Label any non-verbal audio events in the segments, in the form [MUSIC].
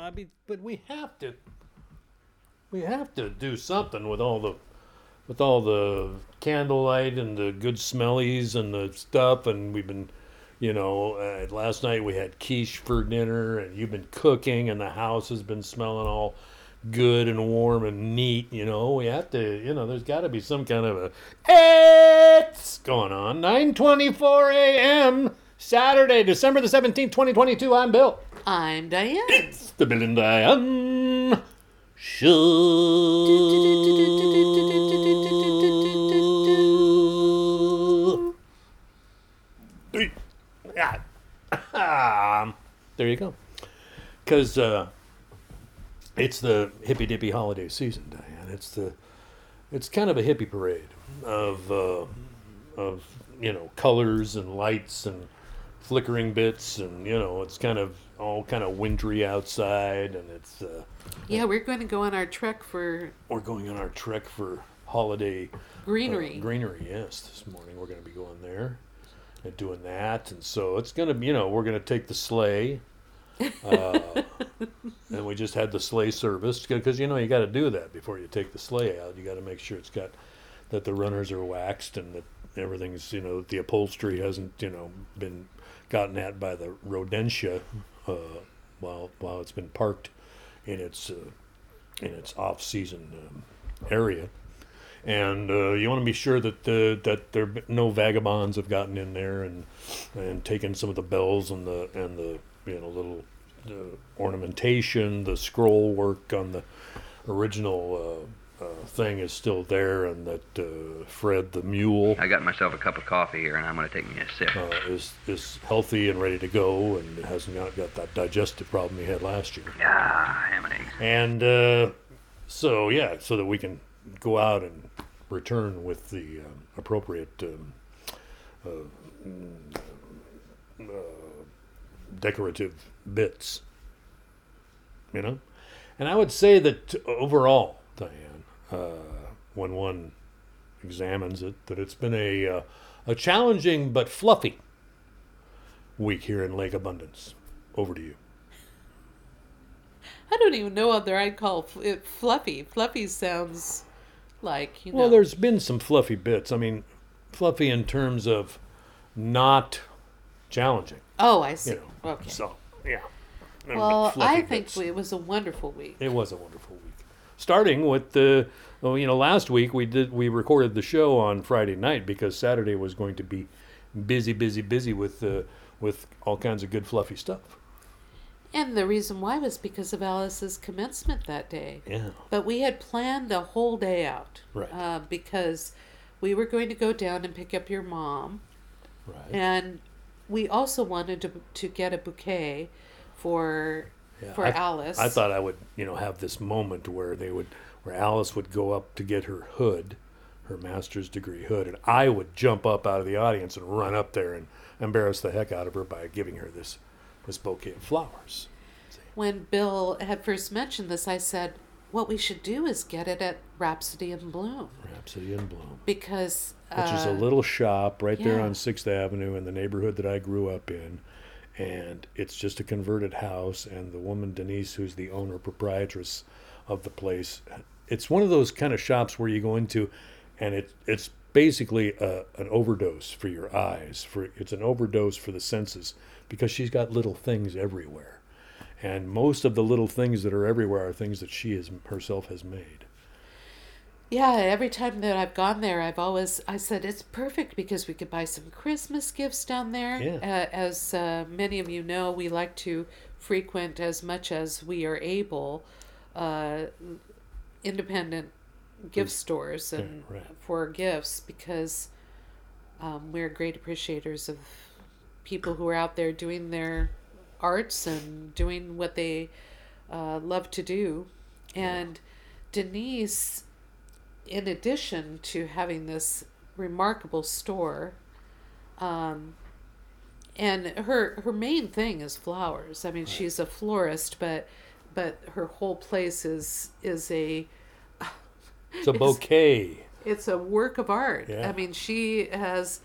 I mean, but we have to. We have to do something with all the, with all the candlelight and the good smellies and the stuff, and we've been, you know, uh, last night we had quiche for dinner, and you've been cooking, and the house has been smelling all good and warm and neat. You know, we have to. You know, there's got to be some kind of a it's going on. 9:24 a.m. Saturday, December the 17th, 2022. I'm Bill. I'm Diane. It's the Bill and Diane Show. Yeah. There you go. Because uh, it's the hippy dippy holiday season, Diane. It's the it's kind of a hippie parade of uh, of you know colors and lights and flickering bits and you know it's kind of all kind of wintry outside and it's uh, Yeah, we're going to go on our trek for we're going on our trek for holiday uh, greenery. greenery yes this morning we're going to be going there and doing that and so it's going to be you know we're going to take the sleigh uh, [LAUGHS] and we just had the sleigh service because you know you got to do that before you take the sleigh out you got to make sure it's got that the runners are waxed and that everything's you know the upholstery hasn't you know been gotten at by the rodentia uh, while while it's been parked in its uh, in its off season um, area. And uh, you want to be sure that the that there no vagabonds have gotten in there and and taken some of the bells and the and the you know little the ornamentation, the scroll work on the original uh, thing is still there, and that uh, Fred the mule I got myself a cup of coffee here, and I'm going to take me a sip. uh, is is healthy and ready to go, and hasn't got, got that digestive problem he had last year. Ah, ham and. And uh, so, yeah, so that we can go out and return with the um, appropriate um, uh, mm, uh, decorative bits, you know? And I would say that overall, Diane, when one examines it, that it's been a, uh, a challenging but fluffy week here in Lake Abundance. Over to you. I don't even know whether I'd call it fluffy. Fluffy sounds like you know. Well, there's been some fluffy bits. I mean, fluffy in terms of not challenging, oh, I see. you know. okay. So, yeah. Well, I think bits. we, it was a wonderful week. it was a wonderful week. Starting with the, well, you know, last week we did we recorded the show on Friday night because Saturday was going to be busy, busy, busy with uh, with all kinds of good fluffy stuff. And the reason why was because of Alice's commencement that day. Yeah. But we had planned a whole day out. Right. Uh, because we were going to go down and pick up your mom. Right. And we also wanted to, to get a bouquet for Yeah, for I, Alice. I thought I would, you know, have this moment where they would, where Alice would go up to get her hood, her master's degree hood, and I would jump up out of the audience and run up there and embarrass the heck out of her by giving her this, this bouquet of flowers. when Bill had first mentioned this, I said, what we should do is get it at Rhapsody in Bloom. Rhapsody in Bloom, Because. which is a uh, little shop right there on Sixth Avenue in the neighborhood that I grew up in. And it's just a converted house, and the woman Denise, who's the owner proprietress of the place, it's one of those kind of shops where you go into, and it it's basically a, an overdose for your eyes. For it's an overdose for the senses because she's got little things everywhere, and most of the little things that are everywhere are things that she has herself has made. Yeah, every time that I've gone there, I've always I said it's perfect because we could buy some Christmas gifts down there. Yeah. Uh, as uh, many of you know, we like to frequent as much as we are able uh, independent gift stores and right. for gifts because um, we're great appreciators of people who are out there doing their arts and doing what they uh, love to do. And Denise, in addition to having this remarkable store, um, and her her main thing is flowers. I mean, she's a florist, but but her whole place is is a It's a [LAUGHS] bouquet. it's a work of art. Yeah. I mean, she has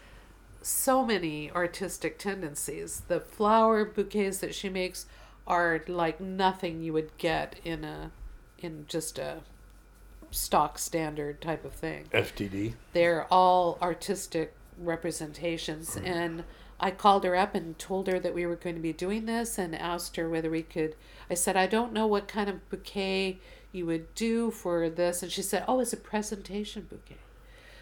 so many artistic tendencies. The flower bouquets that she makes are like nothing you would get in a in just a stock standard type of thing. FTD. They're all artistic representations and I called her up and told her that we were going to be doing this and asked her whether we could I said I don't know what kind of bouquet you would do for this and she said oh it's a presentation bouquet.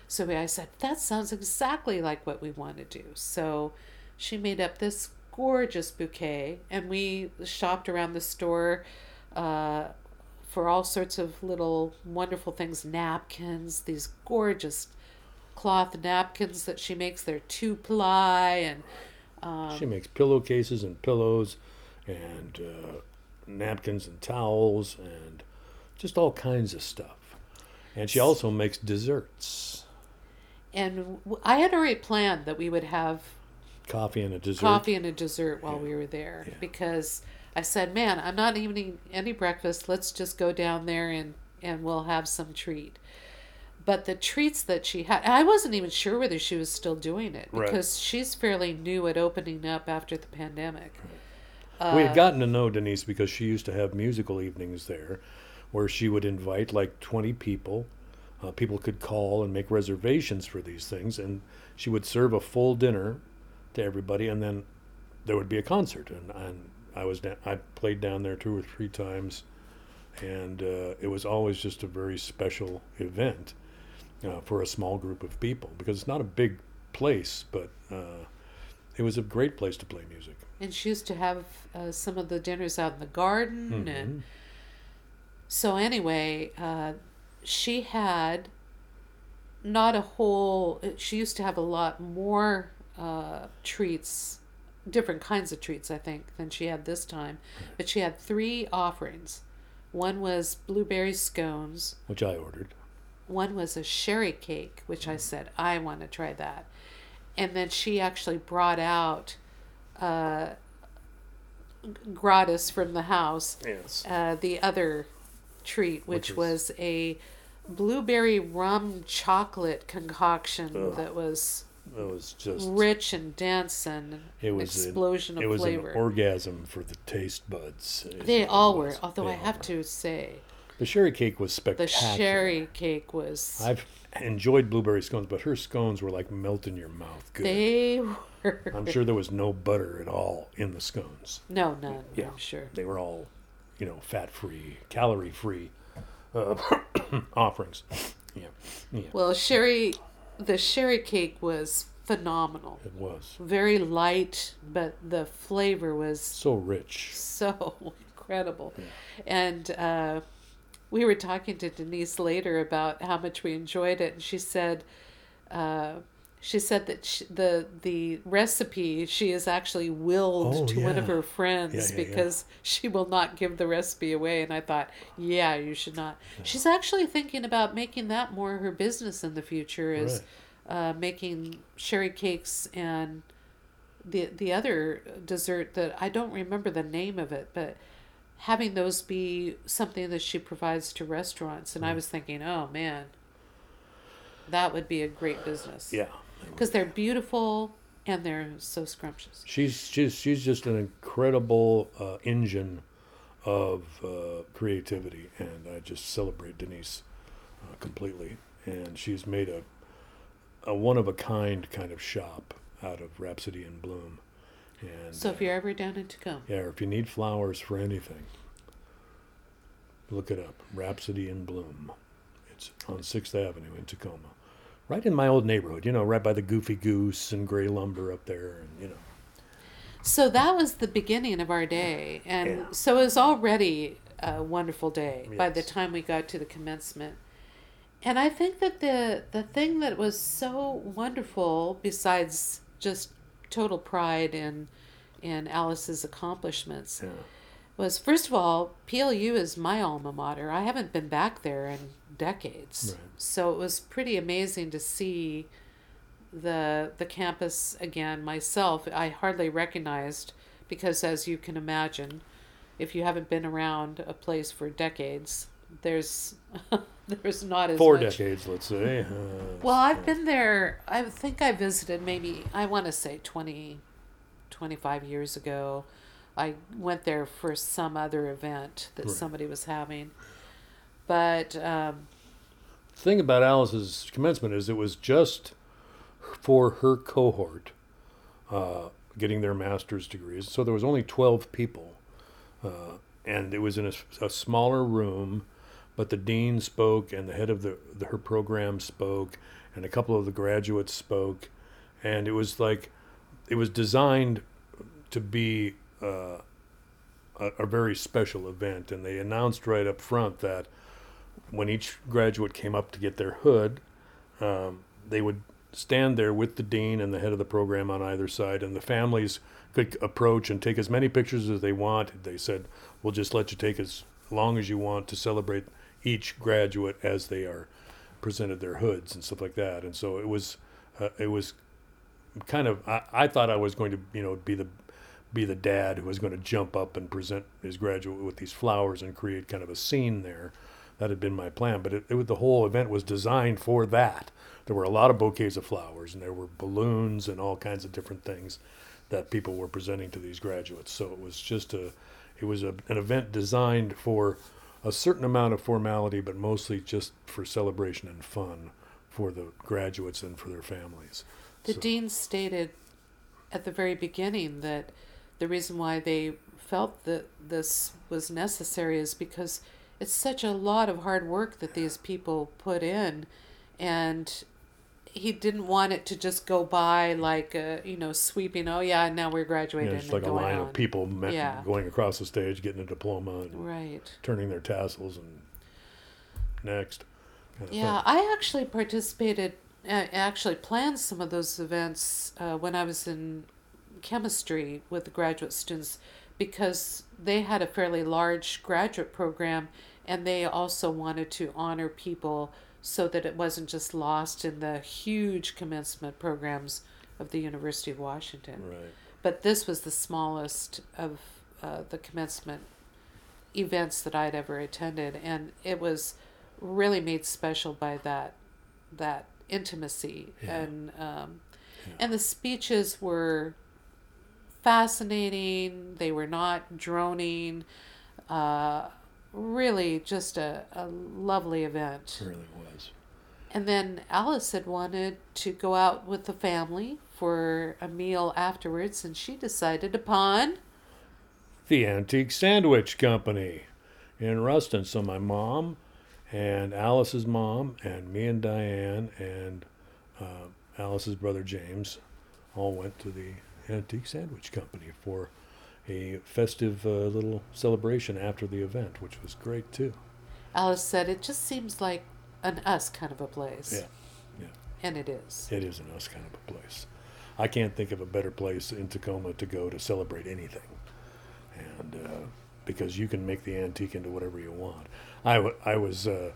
So I said that sounds exactly like what we want to do. So she made up this gorgeous bouquet and we shopped around the store uh, for all sorts of little wonderful things napkins these gorgeous cloth napkins that she makes they're two ply and um, She makes pillowcases and pillows and uh, napkins and towels and just all kinds of stuff. And she also makes desserts, and I had already planned that we would have coffee and a dessert. coffee and a dessert while Yeah. we were there Yeah. because I said, "Man, I'm not eating any breakfast. Let's just go down there and and we'll have some treat." But the treats that she had, I wasn't even sure whether she was still doing it Right. because she's fairly new at opening up after the pandemic. we Uh, had gotten to know Denise because she used to have musical evenings there where she would invite like 20 people. Uh, people could call and make reservations for these things, and she would serve a full dinner to everybody, and then there would be a concert. And, and I was da- I played down there two or three times, and uh, it was always just a very special event uh, for a small group of people because it's not a big place, but uh, it was a great place to play music. and she used to have uh, some of the dinners out in the garden and Mhm. So anyway, uh, she had not a whole. She used to have a lot more uh, treats, different kinds of treats, I think, than she had this time. But she had three offerings. One was blueberry scones. which I ordered. One was a sherry cake, which I said I want to try that. And then she actually brought out uh, gratis from the house Yes. uh, the other treat, which, Which was a blueberry rum chocolate concoction Ugh. that was It was just rich and dense and it an was an- explosion it of was flavor. an orgasm for the taste buds. they it all were, although I have were. to say, The sherry cake was spectacular. the sherry cake was. I've enjoyed blueberry scones, but her scones were like melt in your mouth. Good. they were. I'm sure there was no butter at all in the scones. No, none. Yeah. I'm sure. They were all, you know, fat free, calorie free uh, [COUGHS] offerings. [COUGHS] Yeah, yeah, Well, sherry, the sherry cake was phenomenal. it was Very light, but the flavor was so rich. so [LAUGHS] incredible. And uh, we were talking to Denise later about how much we enjoyed it, and she said, uh, she said that she, the the recipe she has actually willed Oh, to one of her friends Yeah, yeah, yeah. because she will not give the recipe away. And I thought, yeah, you should not. She's actually thinking about making that more her business in the future, is uh, making sherry cakes and the the other dessert that I don't remember the name of it, but having those be something that she provides to restaurants. And I was thinking, oh man, that would be a great business. Yeah, because they're beautiful and they're so scrumptious. she's she's she's just an incredible uh, engine of uh, creativity, and I just celebrate Denise uh, completely. And she's made a a one of a kind kind of shop out of Rhapsody in Bloom. And So if uh, you're ever down in Tacoma, yeah, or if you need flowers for anything, look it up. Rhapsody in Bloom. It's on Sixth Avenue in Tacoma, right in my old neighborhood. You know, right by the Goofy Goose and Gray Lumber up there, and you know. so that was the beginning of our day, and Yeah. so it was already a wonderful day by the time we got to the commencement. And I think that the the thing that was so wonderful, besides just total pride in in Alice's accomplishments, Yeah. was first of all, PLU is my alma mater. I haven't been back there in decades. Right. So it was pretty amazing to see the the campus again myself. I hardly recognized because as you can imagine, if you haven't been around a place for decades, there's [LAUGHS] there's not as Four much. decades, let's say. [LAUGHS] Uh, Well, I've been there. I think I visited maybe, I want to say 20, 25 years ago I went there for some other event that Right. somebody was having. But um, The thing about Alice's commencement is it was just for her cohort uh, getting their master's degrees. So there was only 12 people. Uh, and it was in a smaller room, but the dean spoke and the head of the, the her program spoke and a couple of the graduates spoke. And it was like, it was designed to be uh, a, a very special event. And they announced right up front that when each graduate came up to get their hood, um, they would stand there with the dean and the head of the program on either side, and the families could approach and take as many pictures as they wanted. They said, "We'll just let you take as long as you want to celebrate each graduate as they are presented their hoods and stuff like that." And so it was, uh, it was kind of. I, I thought I was going to, you know, be the be the dad who was going to jump up and present his graduate with these flowers and create kind of a scene there. That had been my plan, but it, it, the whole event was designed for that. There were a lot of bouquets of flowers, and there were balloons and all kinds of different things that people were presenting to these graduates. So it was just a, it was a, an event designed for a certain amount of formality, but mostly just for celebration and fun for the graduates and for their families. the So- dean stated at the very beginning that the reason why they felt that this was necessary is because it's such a lot of hard work that these people put in and he didn't want it to just go by like uh, you know sweeping oh yeah now we're graduating know, just like a line on. of people met, Yeah. going across the stage, getting a diploma, and right turning their tassels, and next. kind of Yeah, thing. I actually participated, I actually planned some of those events uh, when I was in chemistry with the graduate students because they had a fairly large graduate program and they also wanted to honor people so that it wasn't just lost in the huge commencement programs of the University of Washington. Right. But this was the smallest of uh, the commencement events that I'd ever attended, and it was really made special by that that intimacy Yeah. and um, Yeah. and the speeches were fascinating. They were not droning. Uh, really, just a, a lovely event. It really was. And then Alice had wanted to go out with the family for a meal afterwards, and she decided upon. The Antique Sandwich Company in Ruston. So my mom and Alice's mom and me and Diane and uh, Alice's brother James all went to the Antique Sandwich Company for a festive uh, little celebration after the event, which was great too. Alice said, It just seems like an us kind of a place. Yeah, yeah. And it is. It is an us kind of a place. I can't think of a better place in Tacoma to go to celebrate anything, and uh, because you can make the antique into whatever you want. I, w- I was. Uh,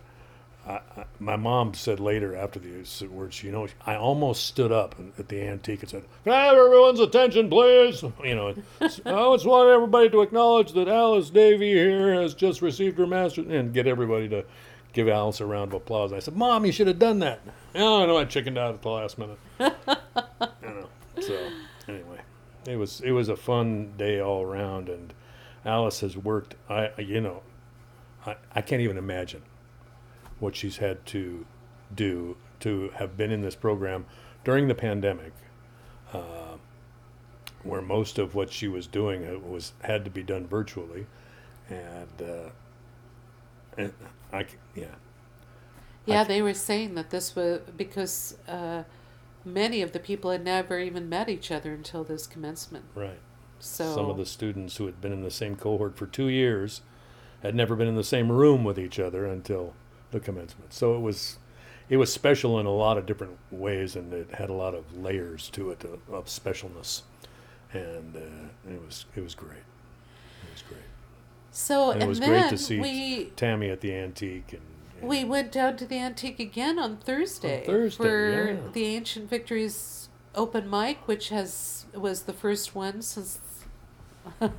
I, I, my mom said later after the words, you know, I almost stood up and- at the antique and said, "Can I have everyone's attention, please?" [LAUGHS] You know, I just want everybody to acknowledge that Alice Davy here has just received her master's, and get everybody to give Alice a round of applause. I said, "Mom, you should have done that." Oh, I know I chickened out at the last minute. [LAUGHS] you know. So anyway, it was it was a fun day all around, and Alice has worked. I you know, I I can't even imagine what she's had to do to have been in this program during the pandemic, uh, where most of what she was doing uh, was had to be done virtually, and, uh, and I yeah Yeah, c- they were saying that this was because uh, many of the people had never even met each other until this commencement. right. So Some of the students who had been in the same cohort for two years had never been in the same room with each other until the commencement. So it was it was special in a lot of different ways, and it had a lot of layers to it of, of specialness, and uh, it was it was great. It was great. so And it was great to see we Tammy at the antique, and, and we went down to the antique again on Thursday, Thursday, for yeah. the Ancient Victories open mic, which has was the first one since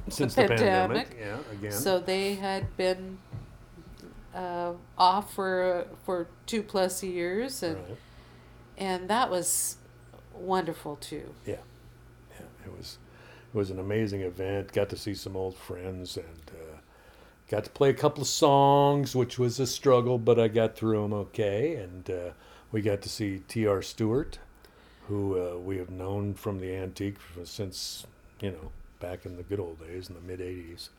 since [LAUGHS] the pandemic, yeah, again. So they had been uh, off for for two plus years, and right. and that was wonderful too. Yeah, yeah, it was, It was an amazing event. Got to see some old friends and uh, got to play a couple of songs, which was a struggle, but I got through them okay. And uh, we got to see T.R. Stewart, who uh, we have known from the antique since, you know, back in the good old days in the mid 80s.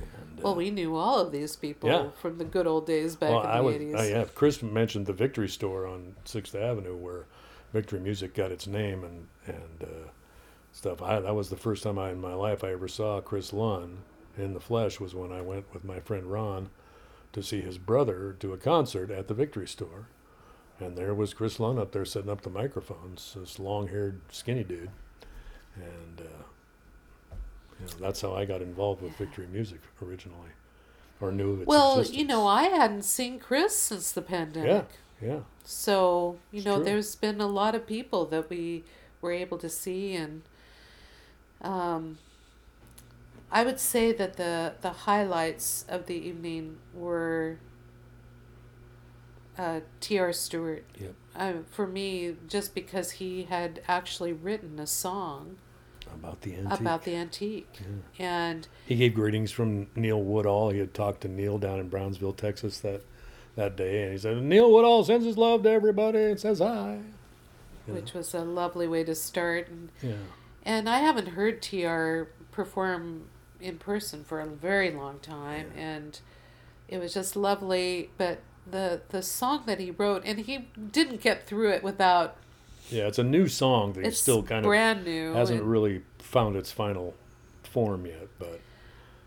And, Well, we knew all of these people Yeah. from the good old days back well, in the I was, 80s. I, yeah, Chris mentioned the Victory Store on Sixth Avenue, where Victory Music got its name and and uh, stuff. I, that was the first time I in my life I ever saw Chris Lunn in the flesh. Was when I went with my friend Ron to see his brother do a concert at the Victory Store, and there was Chris Lunn up there setting up the microphones. This long-haired, skinny dude, and. Uh, you know, that's how I got involved with Victory Music originally, or knew of its well, existence. you know, I hadn't seen Chris since the pandemic. Yeah, yeah. So, you It's know, true. there's been a lot of people that we were able to see and um I would say that the the highlights of the evening were uh, T.R. Stewart. Yep. Uh, for me, just because he had actually written a song About the antique. about the antique, and he gave greetings from Neil Woodall. He had talked to Neil down in Brownsville, Texas that that day, and he said, "Neil Woodall sends his love to everybody and says hi." Yeah. which was a lovely way to start. And Yeah, And I haven't heard TR perform in person for a very long time, and it was just lovely. But the the song that he wrote, and he didn't get through it without. Yeah. It's a new song that It's still kind of brand new. hasn't and- really found its final form yet, but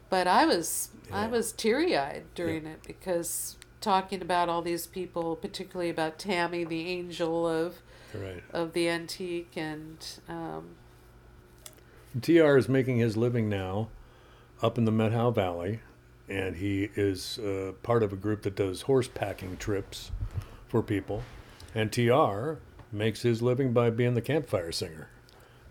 but I was I was teary eyed during it because talking about all these people, particularly about Tammy, the angel of right. of the antique, and um, TR is making his living now up in the Methow Valley, and he is uh, part of a group that does horse packing trips for people. And TR makes his living by being the campfire singer.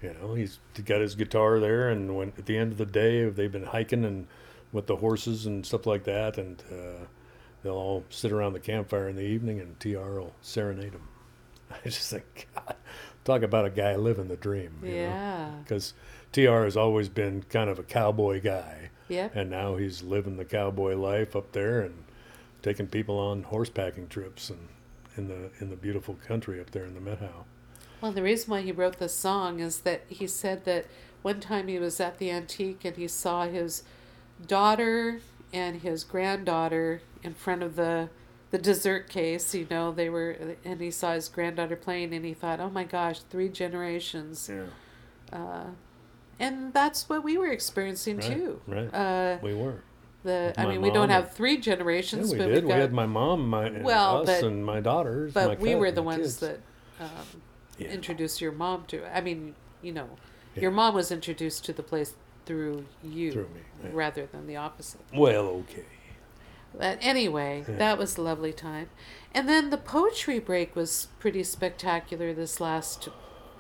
You know, he's got his guitar there, and when at the end of the day, they've been hiking and with the horses and stuff like that, and uh, they'll all sit around the campfire in the evening, and TR will serenade them. [LAUGHS] I just think, God, talk about a guy living the dream. you know? yeah, because TR has always been kind of a cowboy guy, yep. and now he's living the cowboy life up there and taking people on horsepacking trips and in the in the beautiful country up there in the Methow. Well, the reason why he wrote this song is that he said that one time he was at the antique and he saw his daughter and his granddaughter in front of the the dessert case. You know, they were, and he saw his granddaughter playing, and he thought, "Oh my gosh, three generations." Yeah, Uh, and that's what we were experiencing right, too. right. Uh, we were. The I my mean, we don't mom have three Yeah, generations, we but did. We got, had my mom, my Well, us, but- and my daughters. but my we were the my ones kids. that um, Yeah. introduced your mom to it. I mean, you know, Yeah. your mom was introduced to the place through you Through me, yeah. rather than the opposite. Well, okay. But anyway, Yeah. that was a lovely time. And then the poetry break was pretty spectacular this last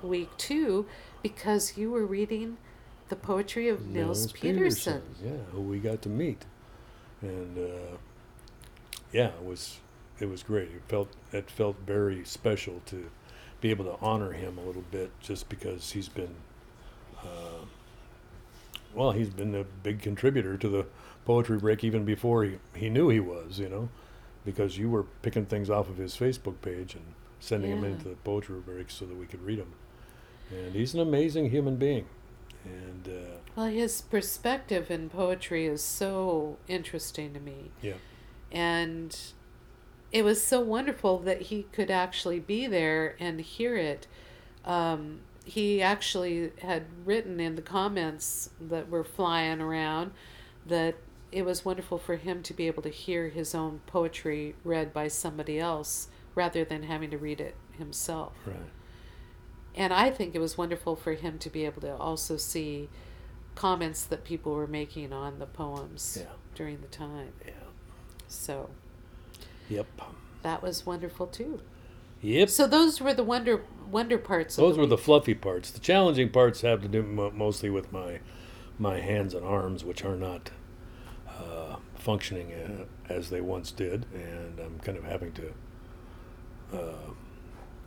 week too, because you were reading the poetry of Nils, Peterson. Yeah, who we got to meet, and uh, yeah, it was it was great. It felt it felt very special to be able to honor him a little bit, just because he's been, uh, well, he's been a big contributor to the poetry break even before he, he knew he was, you know, because you were picking things off of his Facebook page and sending them Yeah. into the poetry break so that we could read them. And he's an amazing human being, and. Uh, Well, his perspective in poetry is so interesting to me. Yeah. And it was so wonderful that he could actually be there and hear it. Um, he actually had written in the comments that were flying around that it was wonderful for him to be able to hear his own poetry read by somebody else rather than having to read it himself. Right. And I think it was wonderful for him to be able to also see comments that people were making on the poems Yeah. during the time. Yeah. So Yep. that was wonderful too. Yep. So those were the wonder wonder parts. Those of were the fluffy parts. The challenging parts have to do mo- mostly with my my hands and arms, which are not uh, functioning uh, as they once did, and I'm kind of having to uh,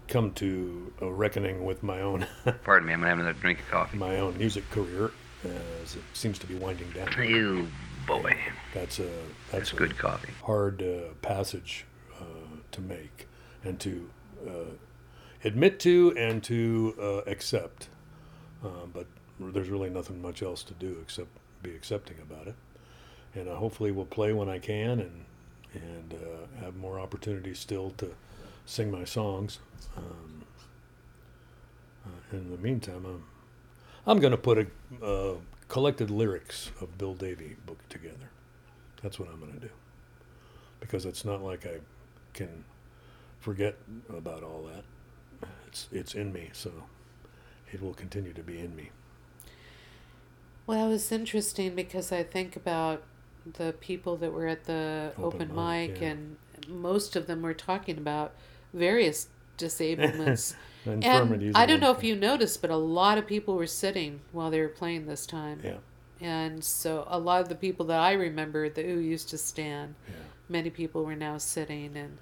come to a reckoning with my own [LAUGHS] Pardon me, I'm gonna have another drink of coffee. my own music career as it seems to be winding down. You boy, That's a that's that's a good coffee. hard uh, passage uh, to make and to uh, admit to and to uh, accept. Uh, but there's really nothing much else to do except be accepting about it. And uh, hopefully, we'll play when I can and and uh, have more opportunities still to sing my songs. Um, uh, in the meantime, I'm I'm going to put a uh, collected lyrics of Bill Davy book together. That's what I'm going to do because it's not like I can forget about all that. It's it's in me, so it will continue to be in me. Well, it was interesting because I think about the people that were at the Open open, mic, mic, yeah. and most of them were talking about various disablements. [LAUGHS] and I don't know if you noticed, but a lot of people were sitting while they were playing this time. Yeah, And so a lot of the people that I remember that who used to stand, yeah. many people were now sitting and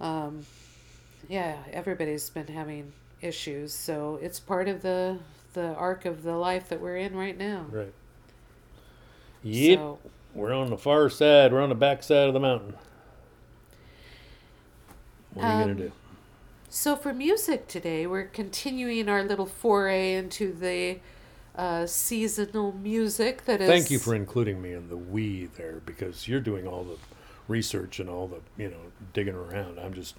um yeah, everybody's been having issues. So it's part of the the arc of the life that we're in right now. Right. Yep. So We're on the far side. We're on the back side of the mountain. What are you Um, gonna do? So for music today, we're continuing our little foray into the uh, seasonal music that is. Thank you for including me in the we there because you're doing all the research and all the you know digging around. I'm just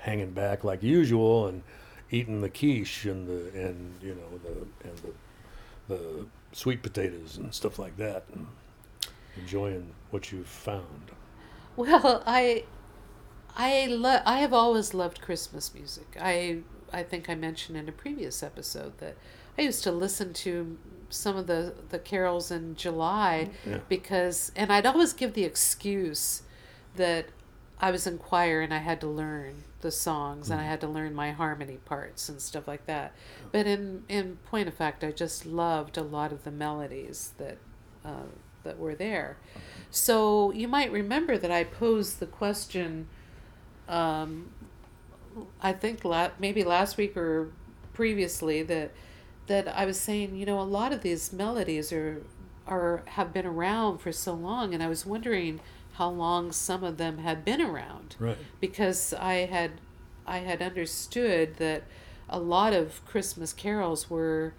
hanging back like usual and eating the quiche and the and you know the and the the sweet potatoes and stuff like that and enjoying what you've found. Well, I, I lo- I have always loved Christmas music. I I think I mentioned in a previous episode that I used to listen to some of the the carols in July Yeah. because, and I'd always give the excuse that I was in choir and I had to learn the songs and I had to learn my harmony parts and stuff like that. But in in point of fact, I just loved a lot of the melodies that uh, that were there. So you might remember that I posed the question. Um, I think la- maybe last week or previously that that I was saying, you know, a lot of these melodies are are have been around for so long, and I was wondering how long some of them had been around Right. because I had I had understood that a lot of Christmas carols were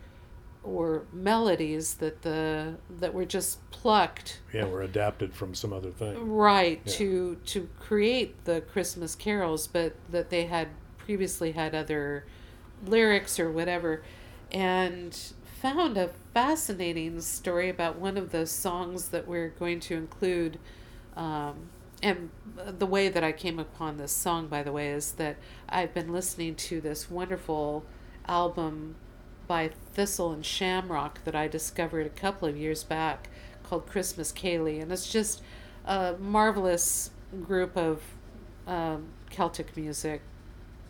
were melodies that the that were just plucked Yeah, we're adapted from some other thing. right Yeah. to to create the Christmas carols, but that they had previously had other lyrics or whatever, and found a fascinating story about one of the songs that we're going to include. Um, and the way that I came upon this song, by the way, is that I've been listening to this wonderful album by Thistle and Shamrock that I discovered a couple of years back called Christmas Kaylee. And it's just a marvelous group of um, Celtic music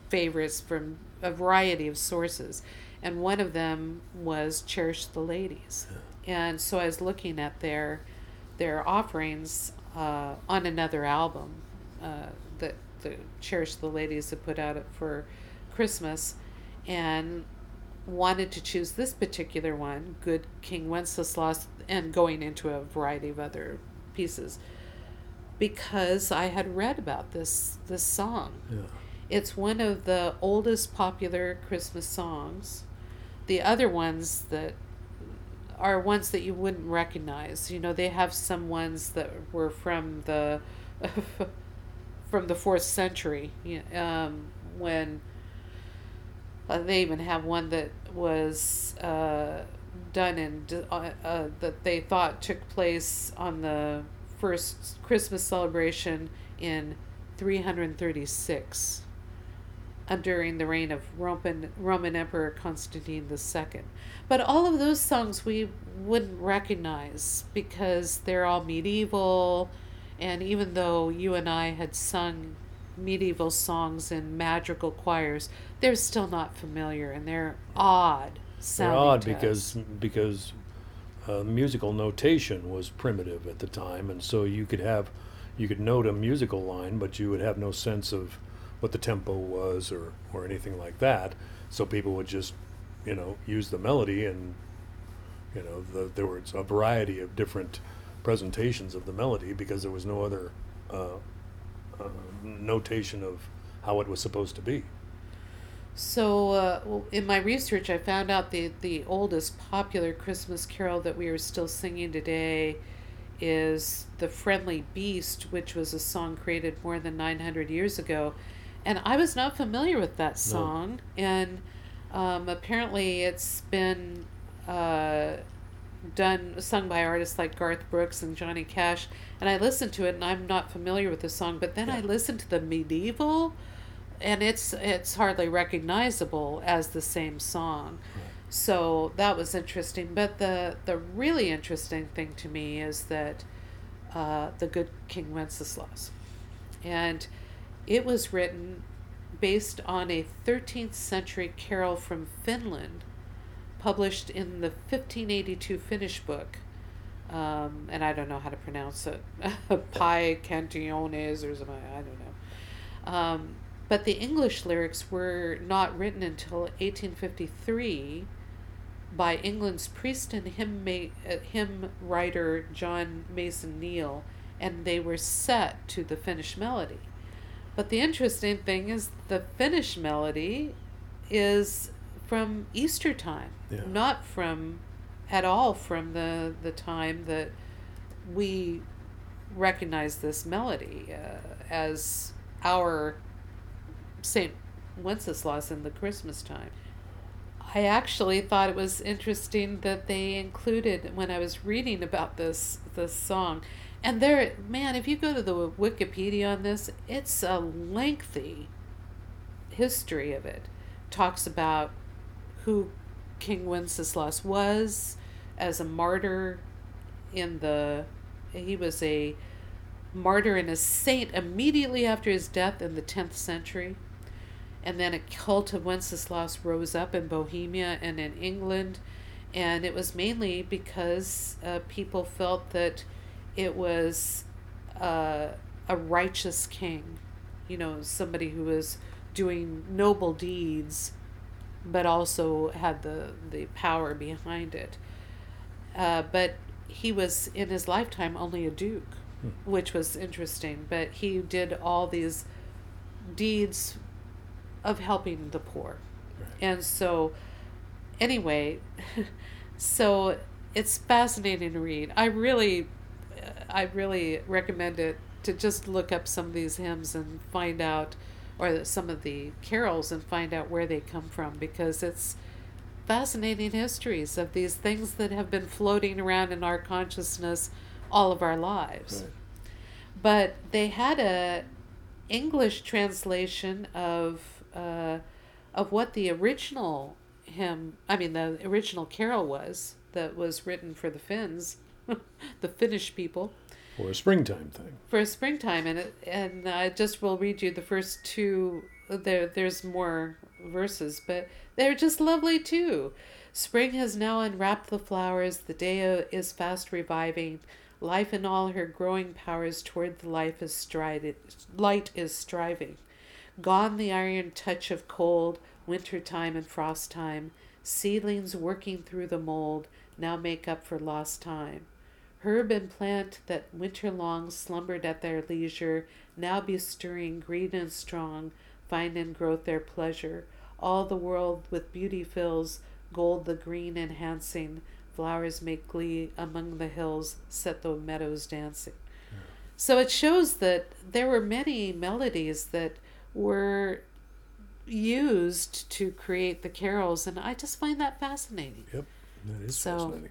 favorites from a variety of sources. And one of them was Cherish the Ladies. And so I was looking at their their offerings uh, on another album uh, that the Cherish the Ladies had put out for Christmas, and wanted to choose this particular one, Good King Wenceslas, and going into a variety of other pieces, because I had read about this this song. Yeah. It's one of the oldest popular Christmas songs. The other ones that are ones that you wouldn't recognize. You know, they have some ones that were from the [LAUGHS] from the fourth century. Um, when uh, they even have one that was uh, done in uh, uh, that they thought took place on the first Christmas celebration in 336 uh, during the reign of Roman Roman Emperor Constantine II. But all of those songs we wouldn't recognize because they're all medieval, and even though you and I had sung medieval songs and madrigal choirs, they're still not familiar and they're odd. Sounding. They're odd because us. because uh, musical notation was primitive at the time, and so you could have you could note a musical line, but you would have no sense of what the tempo was or or anything like that. So people would just you know use the melody and You know, the, there was a variety of different presentations of the melody because there was no other uh, uh, notation of how it was supposed to be. So, uh, in my research, I found out the the oldest popular Christmas carol that we are still singing today is "The Friendly Beast," which was a song created more than 900 years ago, and I was not familiar with that song. And um, apparently, it's been uh, done sung by artists like Garth Brooks and Johnny Cash. And I listened to it, and I'm not familiar with the song. But then I listened to the medieval and it's it's hardly recognizable as the same song. So that was interesting. But the the really interesting thing to me is that uh, the Good King Wenceslas, and it was written based on a 13th century carol from Finland, published in the 1582 Finnish book. Um, and I don't know how to pronounce it, [LAUGHS] Piae Cantiones or something. I don't know. Um, but the English lyrics were not written until 1853 by England's priest and hymn, ma- uh, hymn writer John Mason Neale, and they were set to the Finnish melody. But the interesting thing is the Finnish melody is from Easter time, Yeah. not from at all from the, the time that we recognize this melody uh, as our St. Wenceslas in the Christmas time. I actually thought it was interesting that they included when I was reading about this this song. And there man, if you go to the Wikipedia on this, it's a lengthy history of it. Talks about who King Wenceslas was as a martyr in the he was a martyr and a saint immediately after his death in the 10th century and then a cult of Wenceslaus rose up in Bohemia and in England, and it was mainly because uh, people felt that it was uh, a righteous king, you know, somebody who was doing noble deeds, but also had the the power behind it. Uh, but he was in his lifetime only a duke, which was interesting. But he did all these deeds of helping the poor. And so, anyway, [LAUGHS] so it's fascinating to read. I really, I really recommend it to just look up some of these hymns and find out, or some of the carols and find out where they come from because it's fascinating histories of these things that have been floating around in our consciousness all of our lives. Right. But they had a English translation of uh, of what the original hymn, I mean, the original carol was that was written for the Finns, [LAUGHS] the Finnish people, Or a springtime thing. for a springtime. And it, and I just will read you the first two. There, there's more verses, but they're just lovely too. Spring has now unwrapped the flowers. The day is fast reviving. Life in all her growing powers toward the life is strided, light is striving. Gone the iron touch of cold, winter time and frost time. Seedlings working through the mold now make up for lost time. Herb and plant that winter long slumbered at their leisure now be stirring green and strong, find in growth their pleasure. All the world with beauty fills, gold the green enhancing, flowers make glee among the hills, set the meadows dancing. So it shows that there were many melodies that were used to create the carols, and I just find that fascinating. Yep, that is So- fascinating.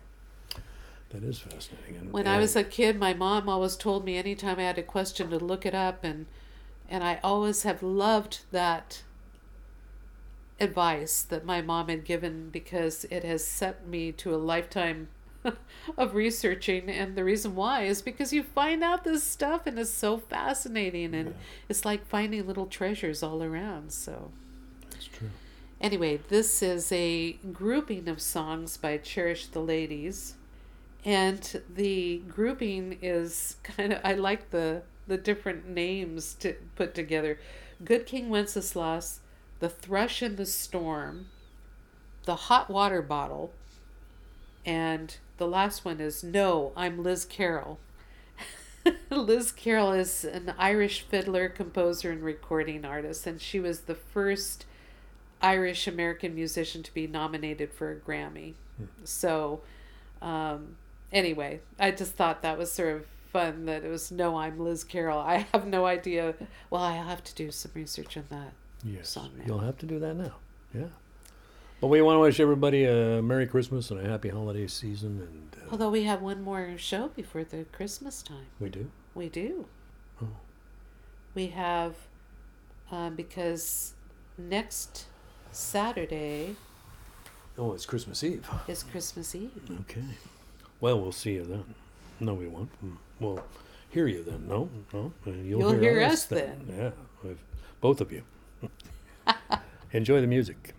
That is fascinating. And, When I was a kid, my mom always told me anytime I had a question to look it up, and and I always have loved that advice that my mom had given because it has set me to a lifetime [LAUGHS] of researching and the reason why is because you find out this stuff and it's so fascinating and Yeah. it's like finding little treasures all around so That's true. Anyway, this is a grouping of songs by Cherish the Ladies. And the grouping is kind of, I like the, the different names to put together Good King Wenceslas, The Thrush in the Storm, The Hot Water Bottle, And the last one is No, I'm Liz Carroll. [LAUGHS] Liz Carroll is an Irish fiddler, composer, and recording artist, and she was the first Irish American musician to be nominated for a Grammy. So, um, anyway, I just thought that was sort of fun that it was No, I'm Liz Carroll. I have no idea. Well, I'll have to do some research on that. Yes, song now. you'll have to do that now. Yeah. But we want to wish everybody a Merry Christmas and a Happy Holiday season, and uh, Although we have one more show before the Christmas time. we do. We do. Oh. We have, um, because next Saturday Oh, it's Christmas Eve. It's Christmas Eve. Okay. Well, we'll see you then. No, we won't. Mm. We'll hear you then. No, no. uh, You'll, You'll hear us then. Yeah, both of you. [LAUGHS] Enjoy the music.